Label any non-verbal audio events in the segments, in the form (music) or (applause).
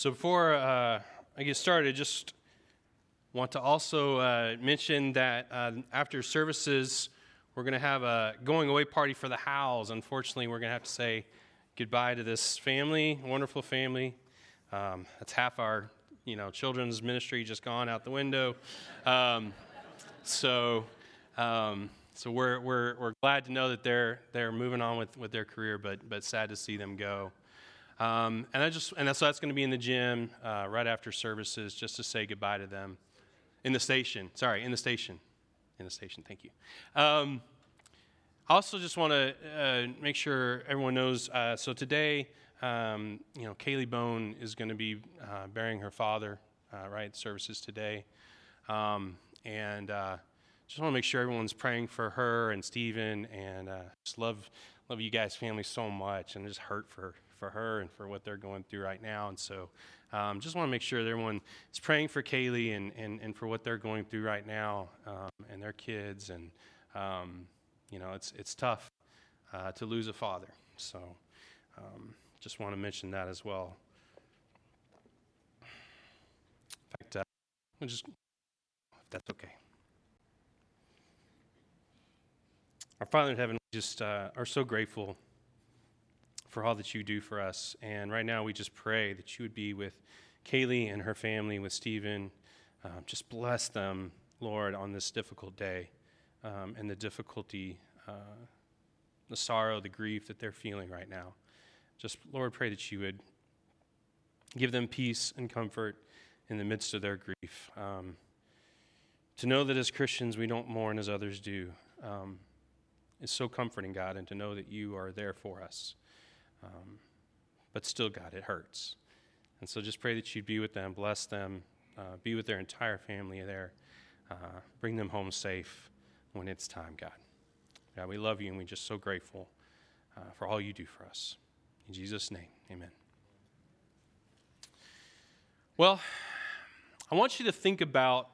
So before uh, I get started, just want to also uh, mention that uh, after services, we're going to have a going away party for the Howells. Unfortunately, we're going to have to say goodbye to this family, wonderful family. Um, that's half our, you know, children's ministry just gone out the window. Um, so, um, so we're, we're, we're glad to know that they're, they're moving on with, with their career, but, but sad to see them go. Um, and I just and so that's going to be in the gym uh, right after services, just to say goodbye to them in the station. Sorry, in the station, in the station. Thank you. Um, I also just want to uh, make sure everyone knows. Uh, so today, um, you know, Kaylee Bone is going to be uh, burying her father. Uh, right, services today, um, and uh, just want to make sure everyone's praying for her and Stephen, and just love love you guys' family so much, and just hurt for for her and for what they're going through right now. And so um, just want to make sure everyone is praying for Kaylee and, and, and for what they're going through right now um, and their kids. And, um, you know, it's, it's tough uh, to lose a father. So um, just want to mention that as well. In fact, uh, we'll just, if that's okay. Our Father in heaven, we just uh, are so grateful for all that you do for us. And right now, we just pray that you would be with Kaylee and her family, with Stephen. Um, just bless them, Lord, on this difficult day um, and the difficulty, uh, the sorrow, the grief that they're feeling right now. Just, Lord, pray that you would give them peace and comfort in the midst of their grief. Um, to know that as Christians we don't mourn as others do um, is so comforting, God, and to know that you are there for us. Um, but still, God, it hurts. And so just pray that you'd be with them, bless them, uh, be with their entire family there, uh, bring them home safe when it's time, God. God, we love you and we're just so grateful uh, for all you do for us. In Jesus' name, amen. Well, I want you to think about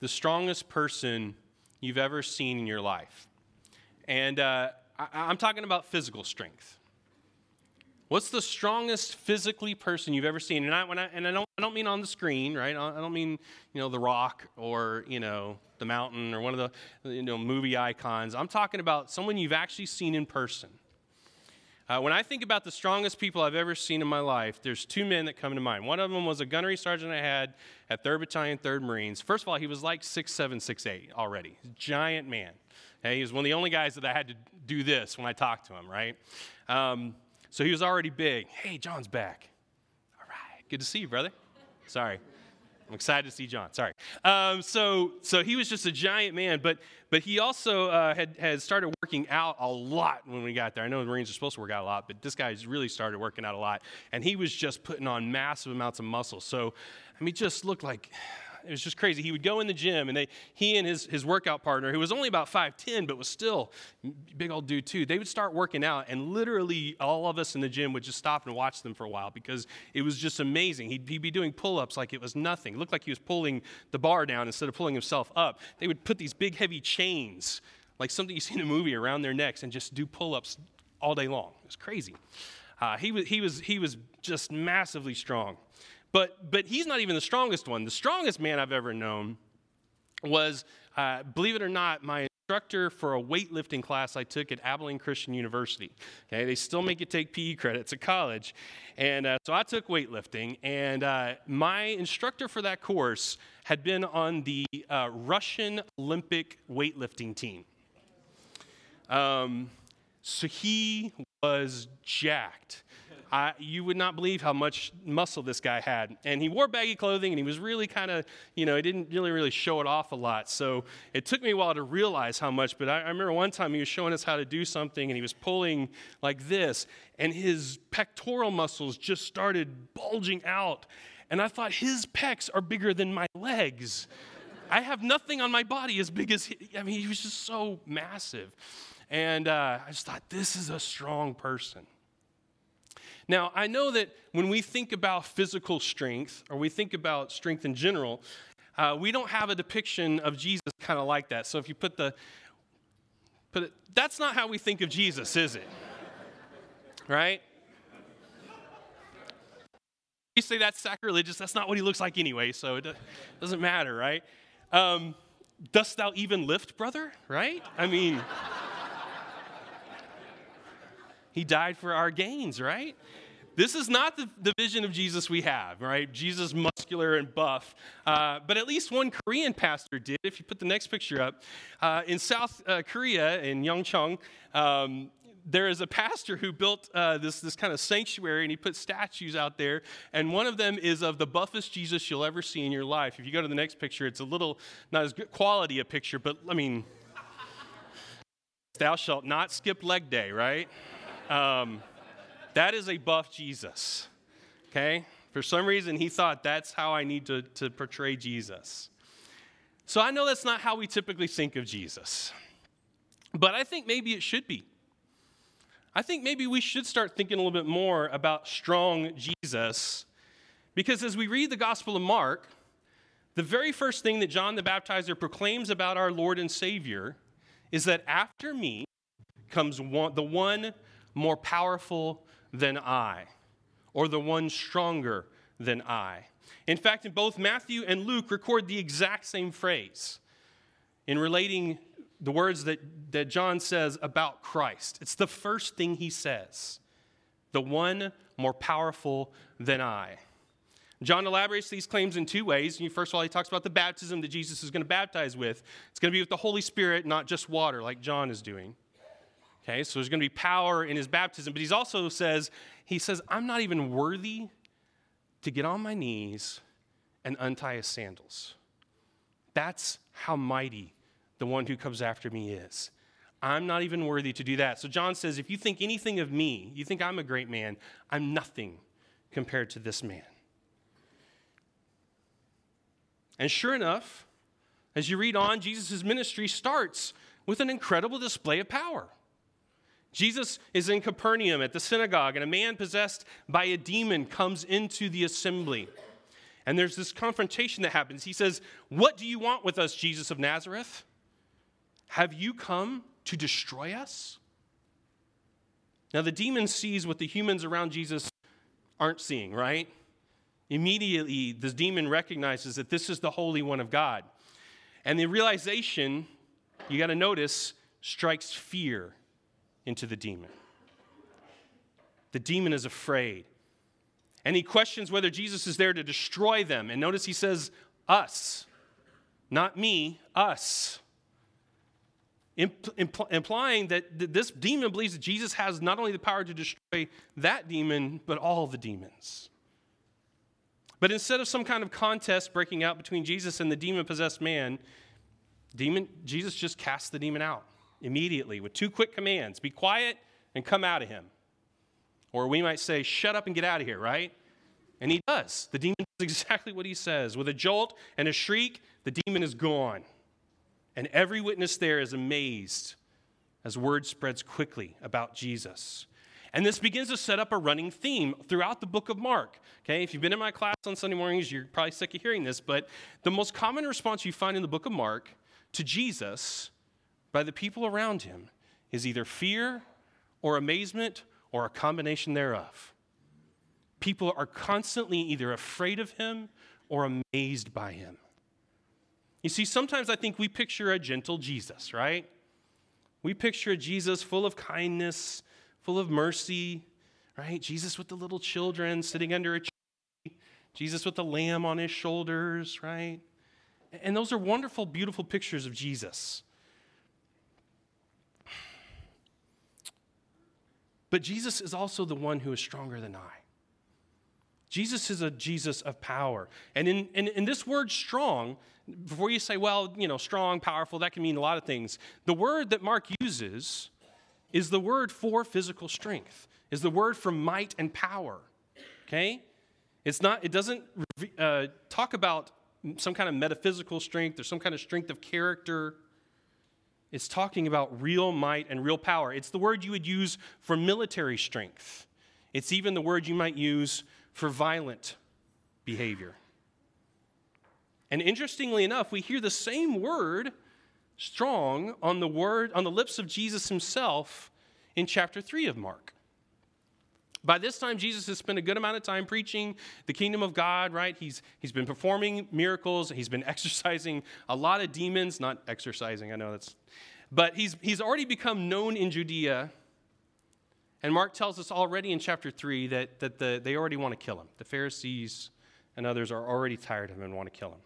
the strongest person you've ever seen in your life. And uh, I, am talking about physical strength. What's the strongest physically person you've ever seen? And I, I, and I don't, I don't mean on the screen, right? I don't mean, you know, The Rock or, you know, The Mountain or one of the, you know, movie icons. I'm talking about someone you've actually seen in person. Uh, when I think about the strongest people I've ever seen in my life, there's two men that come to mind. One of them was a gunnery sergeant I had at 3rd Battalion, 3rd Marines. First of all, he was like 6'7, 6'8 already. Giant man. Okay? He was one of the only guys that I had to do this when I talked to him, right? Um, so he was already big. Hey, John's back. All right. Good to see you, brother. Sorry. I'm excited to see John. Sorry. Um, so, so he was just a giant man, but but he also uh, had had started working out a lot when we got there. I know the Marines are supposed to work out a lot, but this guy's really started working out a lot, and he was just putting on massive amounts of muscle. So, I mean, just looked like it was just crazy. He would go in the gym, and they, he and his, his workout partner, who was only about 5'10, but was still big old dude too, they would start working out, and literally all of us in the gym would just stop and watch them for a while because it was just amazing. He'd, he'd be doing pull ups like it was nothing. It looked like he was pulling the bar down instead of pulling himself up. They would put these big, heavy chains, like something you see in a movie, around their necks and just do pull ups all day long. It was crazy. Uh, he, was, he, was, he was just massively strong. But, but he's not even the strongest one. The strongest man I've ever known was, uh, believe it or not, my instructor for a weightlifting class I took at Abilene Christian University. Okay, they still make you take PE credits at college. And uh, so I took weightlifting, and uh, my instructor for that course had been on the uh, Russian Olympic weightlifting team. Um, so he was jacked. I, you would not believe how much muscle this guy had. And he wore baggy clothing and he was really kind of, you know, he didn't really, really show it off a lot. So it took me a while to realize how much. But I, I remember one time he was showing us how to do something and he was pulling like this, and his pectoral muscles just started bulging out. And I thought, his pecs are bigger than my legs. I have nothing on my body as big as he. I mean, he was just so massive. And uh, I just thought, this is a strong person. Now, I know that when we think about physical strength, or we think about strength in general, uh, we don't have a depiction of Jesus kind of like that. So if you put the, put it, that's not how we think of Jesus, is it? right? You say that's sacrilegious. That's not what he looks like anyway, so it doesn't matter, right? Um, dost thou even lift, brother? Right? I mean, (laughs) he died for our gains, right? This is not the, the vision of Jesus we have, right? Jesus muscular and buff. Uh, but at least one Korean pastor did. If you put the next picture up, uh, in South uh, Korea, in Yeongcheong, um, there is a pastor who built uh, this, this kind of sanctuary and he put statues out there. And one of them is of the buffest Jesus you'll ever see in your life. If you go to the next picture, it's a little, not as good quality a picture, but I mean, (laughs) thou shalt not skip leg day, right? Um, that is a buff Jesus. Okay? For some reason, he thought that's how I need to, to portray Jesus. So I know that's not how we typically think of Jesus. But I think maybe it should be. I think maybe we should start thinking a little bit more about strong Jesus. Because as we read the Gospel of Mark, the very first thing that John the Baptizer proclaims about our Lord and Savior is that after me comes one, the one more powerful than I, or the one stronger than I. In fact, in both Matthew and Luke record the exact same phrase in relating the words that, that John says about Christ. It's the first thing he says the one more powerful than I. John elaborates these claims in two ways. First of all, he talks about the baptism that Jesus is going to baptize with. It's going to be with the Holy Spirit, not just water, like John is doing. Okay, so there's going to be power in his baptism, but he also says, he says, I'm not even worthy to get on my knees and untie his sandals. That's how mighty the one who comes after me is. I'm not even worthy to do that. So John says, if you think anything of me, you think I'm a great man, I'm nothing compared to this man. And sure enough, as you read on, Jesus' ministry starts with an incredible display of power. Jesus is in Capernaum at the synagogue, and a man possessed by a demon comes into the assembly. And there's this confrontation that happens. He says, What do you want with us, Jesus of Nazareth? Have you come to destroy us? Now, the demon sees what the humans around Jesus aren't seeing, right? Immediately, the demon recognizes that this is the Holy One of God. And the realization, you got to notice, strikes fear into the demon. The demon is afraid. And he questions whether Jesus is there to destroy them. And notice he says, us. Not me, us. Impl- implying that th- this demon believes that Jesus has not only the power to destroy that demon, but all the demons. But instead of some kind of contest breaking out between Jesus and the demon possessed man, demon, Jesus just casts the demon out immediately with two quick commands be quiet and come out of him. Or we might say, shut up and get out of here, right? And he does. The demon does (laughs) exactly what he says. With a jolt and a shriek, the demon is gone. And every witness there is amazed as word spreads quickly about Jesus. And this begins to set up a running theme throughout the book of Mark. Okay, if you've been in my class on Sunday mornings, you're probably sick of hearing this, but the most common response you find in the book of Mark to Jesus by the people around him is either fear or amazement or a combination thereof. People are constantly either afraid of him or amazed by him. You see, sometimes I think we picture a gentle Jesus, right? We picture a Jesus full of kindness, full of mercy, right? Jesus with the little children sitting under a tree, Jesus with the lamb on his shoulders, right? And those are wonderful, beautiful pictures of Jesus. But Jesus is also the one who is stronger than I. Jesus is a Jesus of power. And in, in, in, this word strong, before you say, well, you know, strong, powerful, that can mean a lot of things. The word that Mark uses is the word for physical strength, is the word for might and power. Okay? It's not, it doesn't uh, talk about some kind of metaphysical strength or some kind of strength of character. It's talking about real might and real power. It's the word you would use for military strength. It's even the word you might use for violent behavior. And interestingly enough, we hear the same word strong on the word on the lips of Jesus himself in chapter 3 of Mark. By this time, Jesus has spent a good amount of time preaching the kingdom of God, right? He's, he's been performing miracles. He's been (laughs) exorcising a lot of demons, not exercising, I know that's, but he's, he's already become known in Judea. And Mark tells us already in chapter 3 that, that the, they already want to kill him. The Pharisees and others are already tired of him and want to kill him.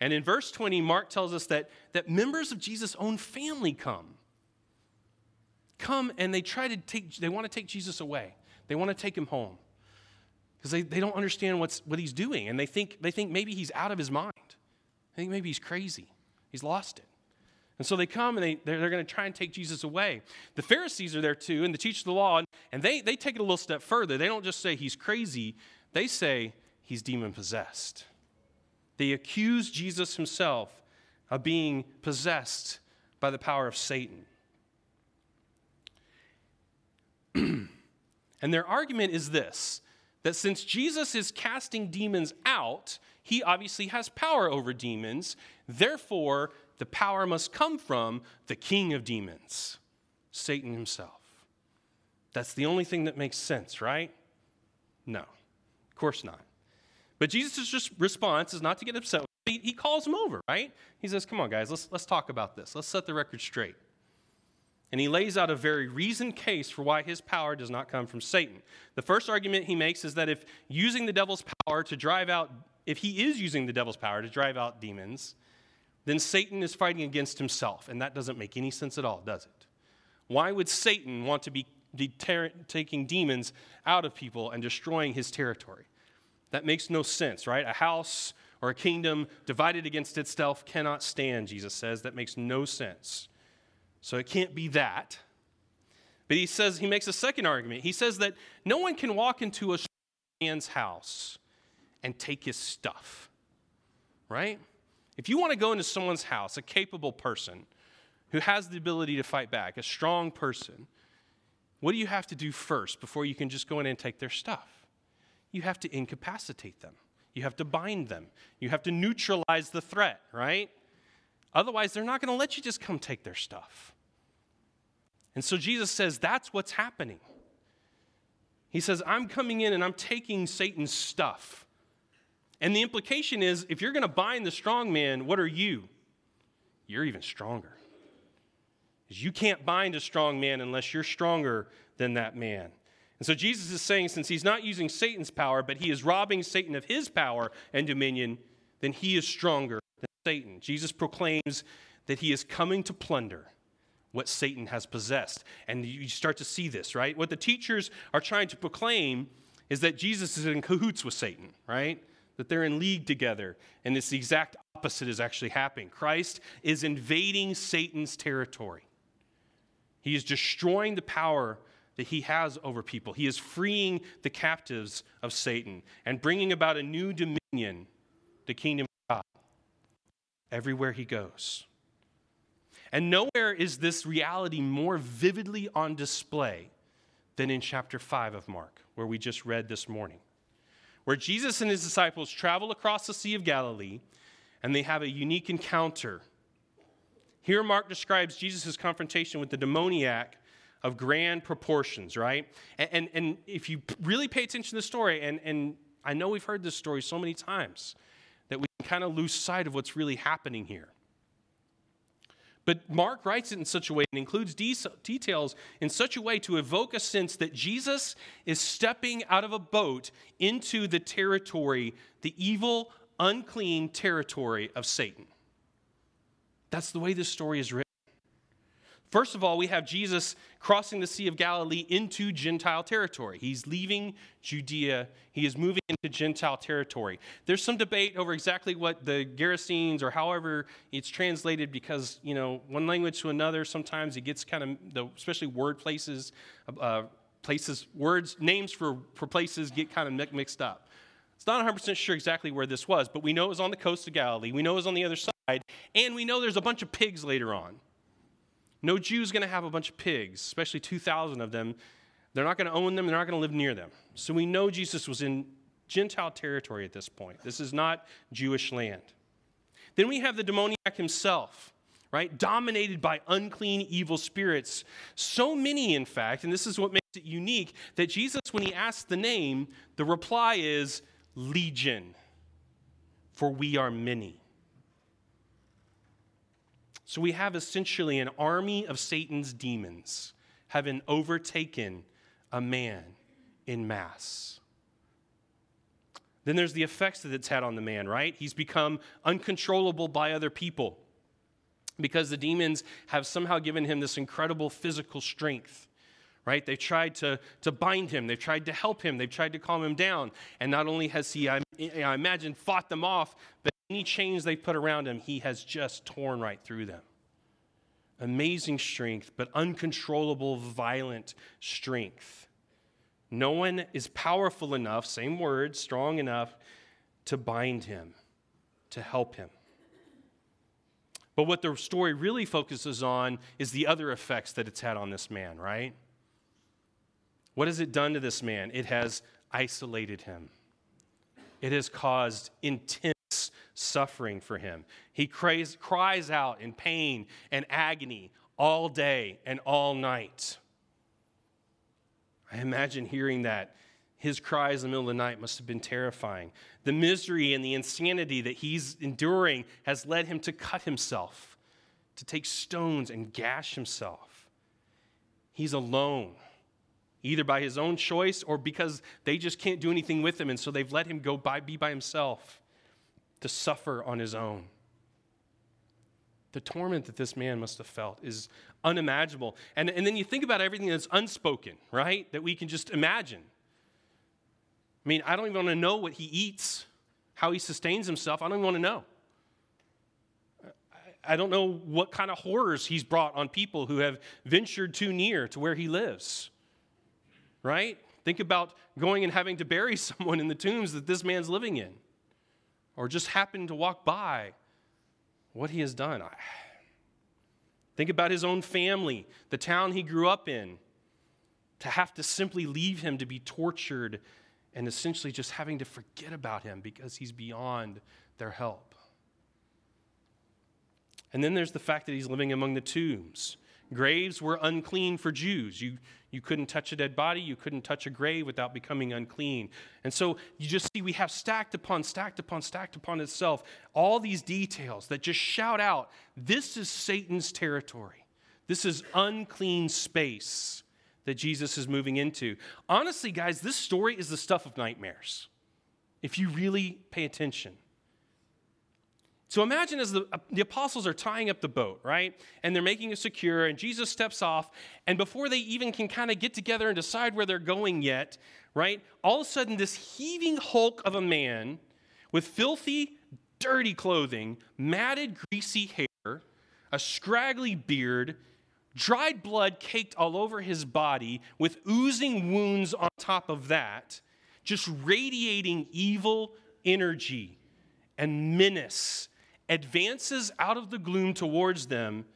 And in verse 20, Mark tells us that, that members of Jesus' own family come. Come and they try to take, they want to take Jesus away. They want to take him home because they, they don't understand what's, what he's doing. And they think, they think maybe he's out of his mind. They think maybe he's crazy. He's lost it. And so they come and they, they're, they're going to try and take Jesus away. The Pharisees are there too, and the teachers of the law, and, they, they take it a little step further. They don't just say he's crazy, they say he's demon possessed. They accuse Jesus himself of being possessed by the power of Satan. (clears throat) And their argument is this that since Jesus is casting demons out, he obviously has power over demons. Therefore, the power must come from the king of demons, Satan himself. That's the only thing that makes sense, right? No, of course not. But Jesus' response is not to get upset. He, calls him over, right? He says, Come on, guys, let's, let's talk about this. Let's set the record straight. And he lays out a very reasoned case for why his power does not come from Satan. The first argument he makes is that if using the devil's power to drive out, if he is using the devil's power to drive out demons, then Satan is fighting against himself. And that doesn't make any sense at all, does it? Why would Satan want to be deter- taking demons out of people and destroying his territory? That makes no sense, right? A house or a kingdom divided against itself cannot stand, Jesus says. That makes no sense. So it can't be that. But he says, he makes a second argument. He says that no one can walk into a man's house and take his stuff, right? If you want to go into someone's house, a capable person who has the ability to fight back, a strong person, what do you have to do first before you can just go in and take their stuff? You have to incapacitate them. You have to bind them. You have to neutralize the threat, right? Otherwise, they're not going to let you just come take their stuff. And so Jesus says, that's what's happening. He says, I'm coming in and I'm taking Satan's stuff. And the implication is if you're going to bind the strong man, what are you? You're even stronger. Because you can't bind a strong man unless you're stronger than that man. And so Jesus is saying, since he's not using Satan's power, but he is robbing Satan of his power and dominion, then he is stronger Satan. Jesus proclaims that he is coming to plunder what Satan has possessed. And you start to see this, right? What the teachers are trying to proclaim is that Jesus is in cahoots with Satan, right? That they're in league together. And it's the exact opposite is actually happening. Christ is invading Satan's territory. He is destroying the power that he has over people. He is freeing the captives of Satan and bringing about a new dominion, the kingdom everywhere he goes. And nowhere is this reality more vividly on display than in chapter 5 of Mark, where we just read this morning, where Jesus and his disciples travel across the Sea of Galilee and they have a unique encounter. Here, Mark describes Jesus' confrontation with the demoniac of grand proportions, right? And, and, and, if you really pay attention to the story, and, and I know we've heard this story so many times that we can kind of lose sight of what's really happening here. But Mark writes it in such a way and includes de- details in such a way to evoke a sense that Jesus is stepping out of a boat into the territory, the evil, unclean territory of Satan. That's the way this story is written. First of all, we have Jesus crossing the Sea of Galilee into Gentile territory. He's leaving Judea, he is moving into Gentile territory. There's some debate over exactly what the Gerasenes or however it's translated because, you know, one language to another, sometimes it gets kind of, the, especially word places, uh, places, words, names for, for places get kind of mixed up. It's not 100% sure exactly where this was, but we know it was on the coast of Galilee. We know it was on the other side, and we know there's a bunch of pigs later on. No Jew's going to have a bunch of pigs, especially 2,000 of them. They're not going to own them, they're not going to live near them. So we know Jesus was in Gentile territory at this point. This is not Jewish land. Then we have the demoniac himself, right? Dominated by unclean, evil spirits. So many, in fact, and this is what makes it unique that Jesus, when he asks the name, the reply is Legion, for we are many. So we have essentially an army of Satan's demons having overtaken a man in mass. Then there's the effects that it's had on the man, right? He's become uncontrollable by other people because the demons have somehow given him this incredible physical strength right? They've tried to, to bind him, they've tried to help him, they've tried to calm him down. And not only has he, I, I imagine, fought them off, but any chains they put around him, he has just torn right through them. Amazing strength, but uncontrollable, violent strength. No one is powerful enough, same word, strong enough to bind him, to help him. But what the story really focuses on is the other effects that it's had on this man, right? What has it done to this man? It has isolated him, it has caused intense suffering for him. He cries, cries out in pain and agony all day and all night. I imagine hearing that. His cries in the middle of the night must have been terrifying. The misery and the insanity that he's enduring has led him to cut himself, to take stones and gash himself. He's alone either by his own choice or because they just can't do anything with him, and so they've let him go by, be by himself to suffer on his own. The torment that this man must have felt is unimaginable. And, and then you think about everything that's unspoken, right? That we can just imagine. I mean, I don't even want to know what he eats, how he sustains himself. I don't even want to know. I don't know what kind of horrors he's brought on people who have ventured too near to where he lives right? Think about going and having to bury (laughs) someone in the tombs that this man's living in, or just happen to walk by what he has done. Think about his own family, the town he grew up in, to have to simply leave him to be tortured and essentially just having to forget about him because he's beyond their help. And then there's the fact that he's living among the tombs. Graves were unclean for Jews. You, you couldn't touch a dead body, you couldn't touch a grave without becoming unclean. And so you just see we have stacked upon, stacked upon, stacked upon itself all these details that just shout out this is Satan's territory. This is unclean space that Jesus is moving into. Honestly, guys, this story is the stuff of nightmares if you really pay attention. So imagine as the, uh, the apostles are tying up the boat, right? And they're making it secure, and Jesus steps off, and before they even can kind of get together and decide where they're going yet, right? All of a sudden, this heaving hulk of a man with filthy, dirty clothing, matted, greasy hair, a scraggly beard, dried blood caked all over his body, with oozing wounds on top of that, just radiating evil energy and menace advances out of the gloom towards them,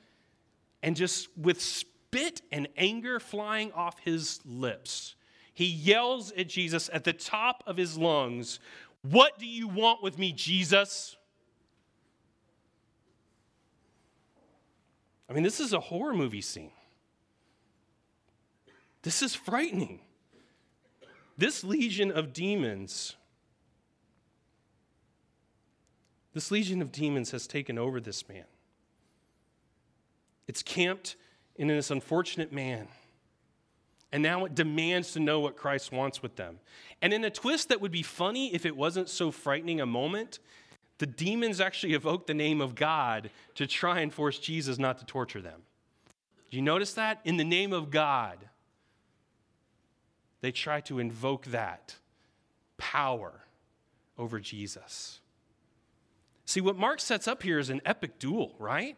and just with spit and anger flying off his lips, he yells at Jesus at the top of his lungs, What do you want with me, Jesus? I mean, this is a horror movie scene. This is frightening. This legion of demons This legion of demons has taken over this man. It's camped in this unfortunate man. And now it demands to know what Christ wants with them. And in a twist that would be funny if it wasn't so frightening a moment, the demons actually evoke the name of God to try and force Jesus not to torture them. Do you notice that? In the name of God, they try to invoke that power over Jesus. See, what Mark sets up here is an epic duel, right?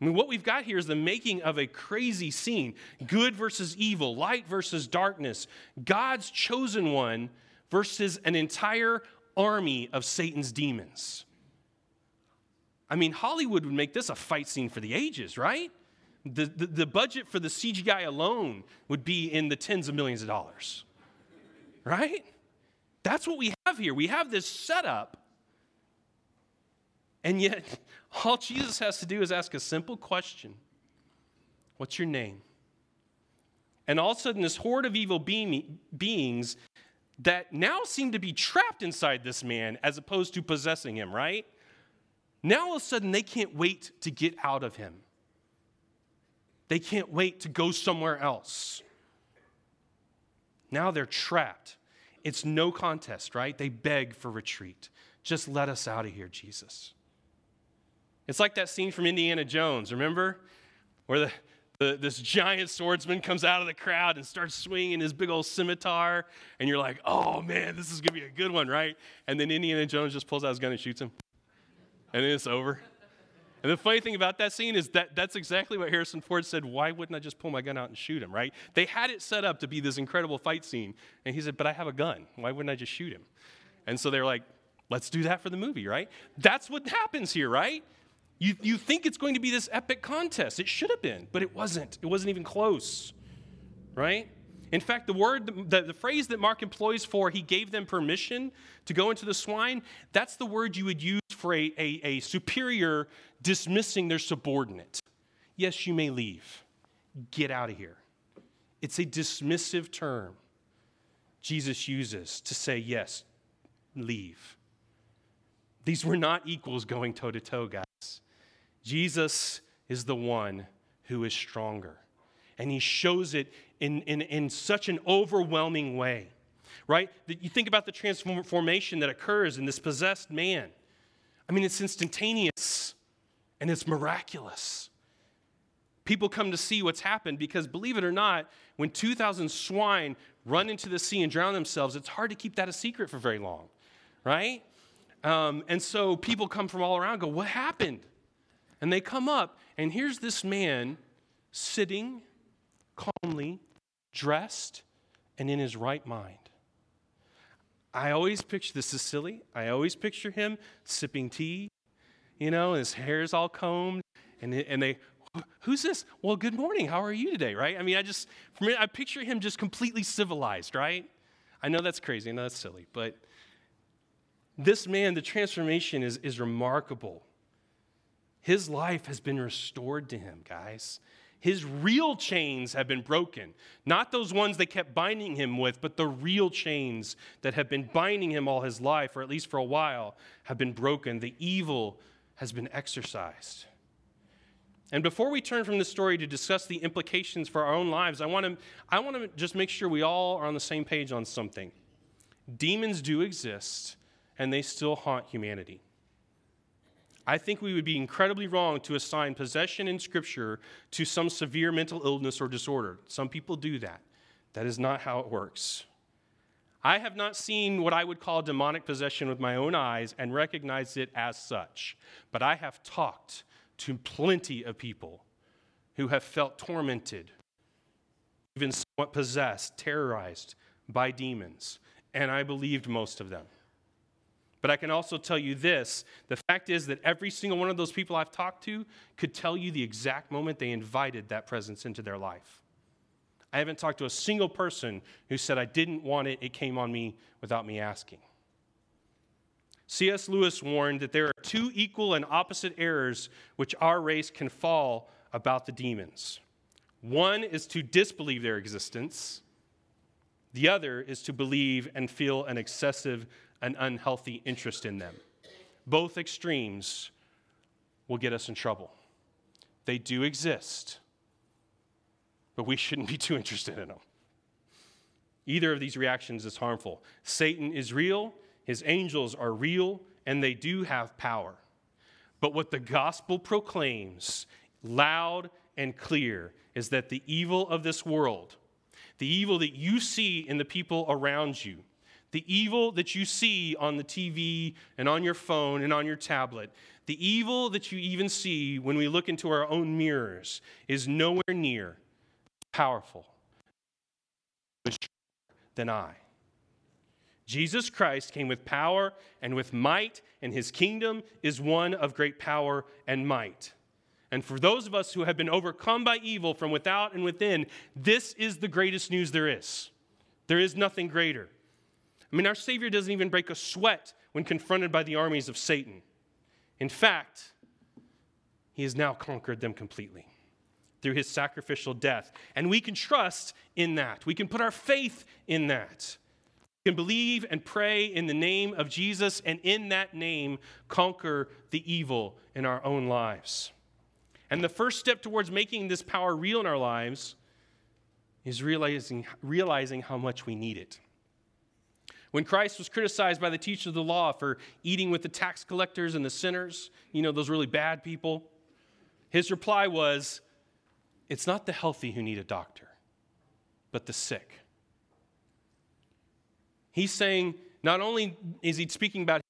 I mean, what we've got here is the making of a crazy scene good versus evil, light versus darkness, God's chosen one versus an entire army of Satan's demons. I mean, Hollywood would make this a fight scene for the ages, right? The, the, the, budget for the CGI alone would be in the tens of millions of dollars, right? That's what we have here. We have this setup and yet, (laughs) all Jesus has to do is ask a simple question What's your name? And all of a sudden, this horde of evil being, beings that now seem to be trapped inside this man as opposed to possessing him, right? Now all of a sudden, they can't wait to get out of him. They can't wait to go somewhere else. Now they're trapped. It's no contest, right? They beg for retreat. Just let us out of here, Jesus. It's like that scene from Indiana Jones, remember? Where the, the, this giant swordsman comes out of the crowd and starts swinging his big old scimitar, and you're like, oh man, this is gonna be a good one, right? And then Indiana Jones just pulls out his gun and shoots him, and then it's over. And the funny thing about that scene is that that's exactly what Harrison Ford said. Why wouldn't I just pull my gun out and shoot him, right? They had it set up to be this incredible fight scene. And he said, But I have a gun. Why wouldn't I just shoot him? And so they're like, Let's do that for the movie, right? That's what happens here, right? You, you think it's going to be this epic contest. It should have been, but it wasn't. It wasn't even close, right? In fact, the word, the, the phrase that Mark employs for he gave them permission to go into the swine, that's the word you would use for a, a, a superior dismissing their subordinate. Yes, you may leave. Get out of here. It's a dismissive term Jesus uses to say, yes, leave. These were not equals going toe to toe, guys. Jesus is the one who is stronger. And he shows it in, in, in such an overwhelming way, right? That you think about the transformation that occurs in this possessed man. I mean, it's instantaneous and it's miraculous. People come to see what's happened because, believe it or not, when 2,000 swine run into the sea and drown themselves, it's hard to keep that a secret for very long, right? Um, and so people come from all around, go, What happened? And they come up, and here's this man sitting calmly, dressed, and in his right mind. I always picture this is silly. I always picture him sipping tea, you know, his hair's all combed, and, and they, who's this? Well, good morning. How are you today, right? I mean, I just, for me, I picture him just completely civilized, right? I know that's crazy. I know that's silly, but this man, the transformation is, is remarkable. His life has been restored to him, guys. His real chains have been broken. Not those ones they kept binding him with, but the real chains that have been binding him all his life, or at least for a while, have been broken. The evil has been exorcised. And before we turn from this story to discuss the implications for our own lives, I want to, I want to just make sure we all are on the same page on something. Demons do exist, and they still haunt humanity. I think we would be incredibly wrong to assign possession in Scripture to some severe mental illness or disorder. Some people do that. That is not how it works. I have not seen what I would call demonic possession with my own eyes and recognized it as such, but I have talked to plenty of people who have felt tormented, even somewhat possessed, terrorized by demons, and I believed most of them. But I can also tell you this the fact is that every single one of those people I've talked to could tell you the exact moment they invited that presence into their life. I haven't talked to a single person who said, I didn't want it, it came on me without me asking. C.S. Lewis warned that there are two equal and opposite errors which our race can fall about the demons. One is to disbelieve their existence, the other is to believe and feel an excessive an unhealthy interest in them. Both extremes will get us in trouble. They do exist, but we shouldn't be (laughs) too interested in them. Either of these reactions is harmful. Satan is real, his angels are real, and they do have power. But what the gospel proclaims loud and clear is that the evil of this world, the evil that you see in the people around you, the evil that you see on the TV and on your phone and on your tablet, the evil that you even see when we look into our own mirrors is nowhere near powerful than I. Jesus Christ came with power and with might, and his kingdom is one of great power and might. And for those of us who have been overcome by evil from without and within, this is the greatest news there is. There is nothing greater. I mean, our Savior doesn't even break a sweat when confronted by the armies of Satan. In fact, he has now conquered them completely. through his sacrificial death. And we can trust in that. We can put our faith in that. We can believe and pray in the name of Jesus, and in that name, conquer the evil in our own lives. And the first step towards making this power real in our lives is realizing, realizing how much we need it. When Christ was criticized by the teachers of the law for eating with the tax collectors and the sinners, you know, those really bad people, his reply was, It's not the healthy who need a doctor, but the sick. He's saying, not only is he speaking about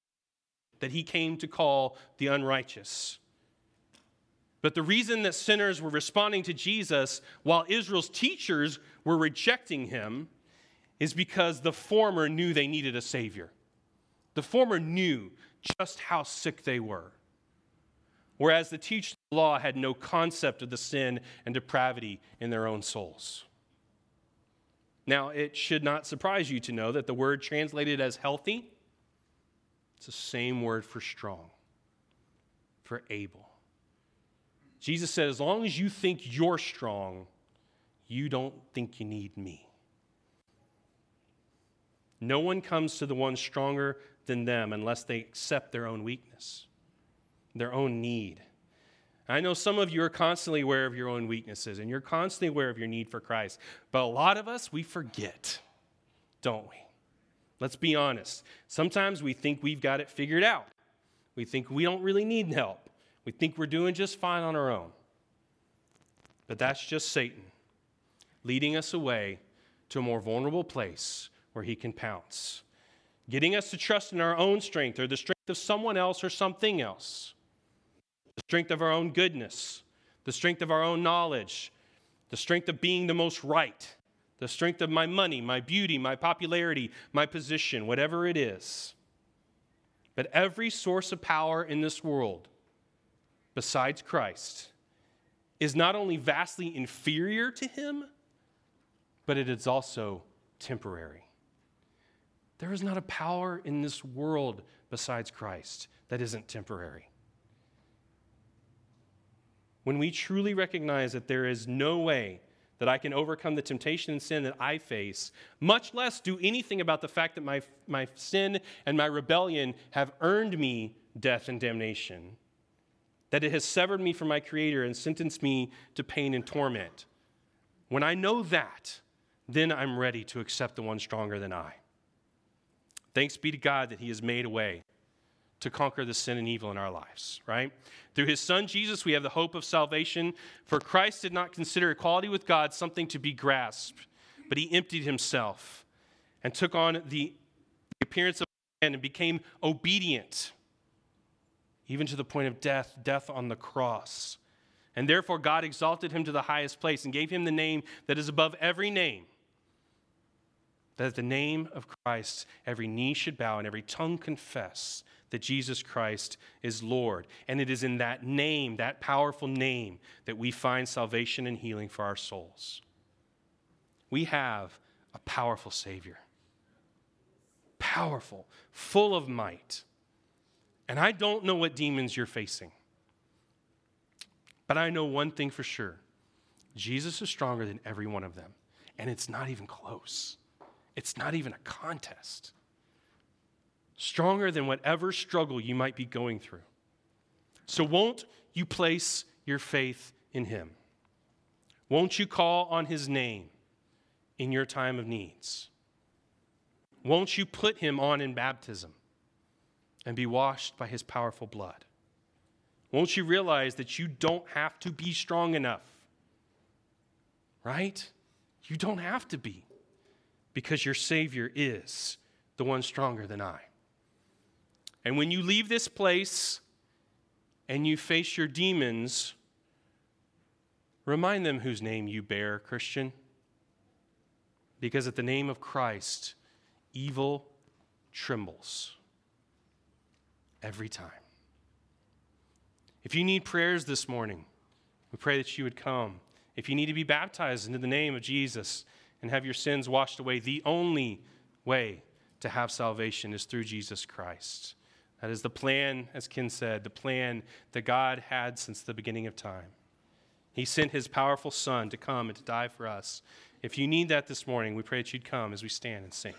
that he came to call the unrighteous, but the reason that sinners were responding to Jesus while Israel's teachers were rejecting him is because the former knew they needed a Savior. The former knew just how sick they were. Whereas the teachers of the law had no concept of the sin and depravity in their own souls. Now, it should not surprise you to know that the word translated as healthy, it's the same word for strong, for able. Jesus said, as long as you think you're strong, you don't think you need me. No one comes to the one stronger than them unless they accept their own weakness, their own need. I know some of you are constantly aware of your own weaknesses and you're constantly aware of your need for Christ, but a lot of us, we forget, don't we? Let's be honest. Sometimes we think we've got it figured out. We think we don't really need help. We think we're doing just fine on our own. But that's just Satan leading us away to a more vulnerable place where he can pounce, getting us to trust in our own strength or the strength of someone else or something else, the strength of our own goodness, the strength of our own knowledge, the strength of being the most right, the strength of my money, my beauty, my popularity, my position, whatever it is. But every source of power in this world, besides Christ, is not only vastly inferior to him, but it is also temporary. There is not a power in this world besides Christ that isn't temporary. When we truly recognize that there is no way that I can overcome the temptation and sin that I face, much less do anything about the fact that my, my sin and my rebellion have earned me death and damnation, that it has severed me from my Creator and sentenced me to pain and torment. When I know that, then I'm ready to accept the one stronger than I. Thanks be to God that He has made a way to conquer the sin and evil in our lives, right? Through His Son Jesus, we have the hope of salvation. For Christ did not consider equality with God something to be grasped, but He emptied Himself and took on the appearance of a man and became obedient, even to the point of death, death on the cross. And therefore, God exalted him to the highest place and gave him the name that is above every name that at the name of Christ, every knee should bow and every tongue confess that Jesus Christ is Lord. And it is in that name, that powerful name, that we find salvation and healing for our souls. We have a powerful Savior. Powerful, full of might. And I don't know what demons you're facing, but I know one thing for sure Jesus is stronger than every one of them, and it's not even close. It's not even a contest. Stronger than whatever struggle you might be going through. So, won't you place your faith in Him? Won't you call on His name in your time of needs? Won't you put Him on in baptism and be washed by His powerful blood? Won't you realize that you don't have to be strong enough? Right? You don't have to be because your Savior is the one stronger than I. And when you leave this place and you face your demons, remind them whose name you bear, Christian. Because at the name of Christ, evil trembles every time. If you need prayers this morning, we pray that you would come. If you need to be baptized into the name of Jesus, and have your sins washed away. The only way to have salvation is through Jesus Christ. That is the plan, as Ken said, the plan that God had since the beginning of time. He sent his powerful Son to come and to die for us. If you need that this morning, we pray that you'd come as we stand and sing.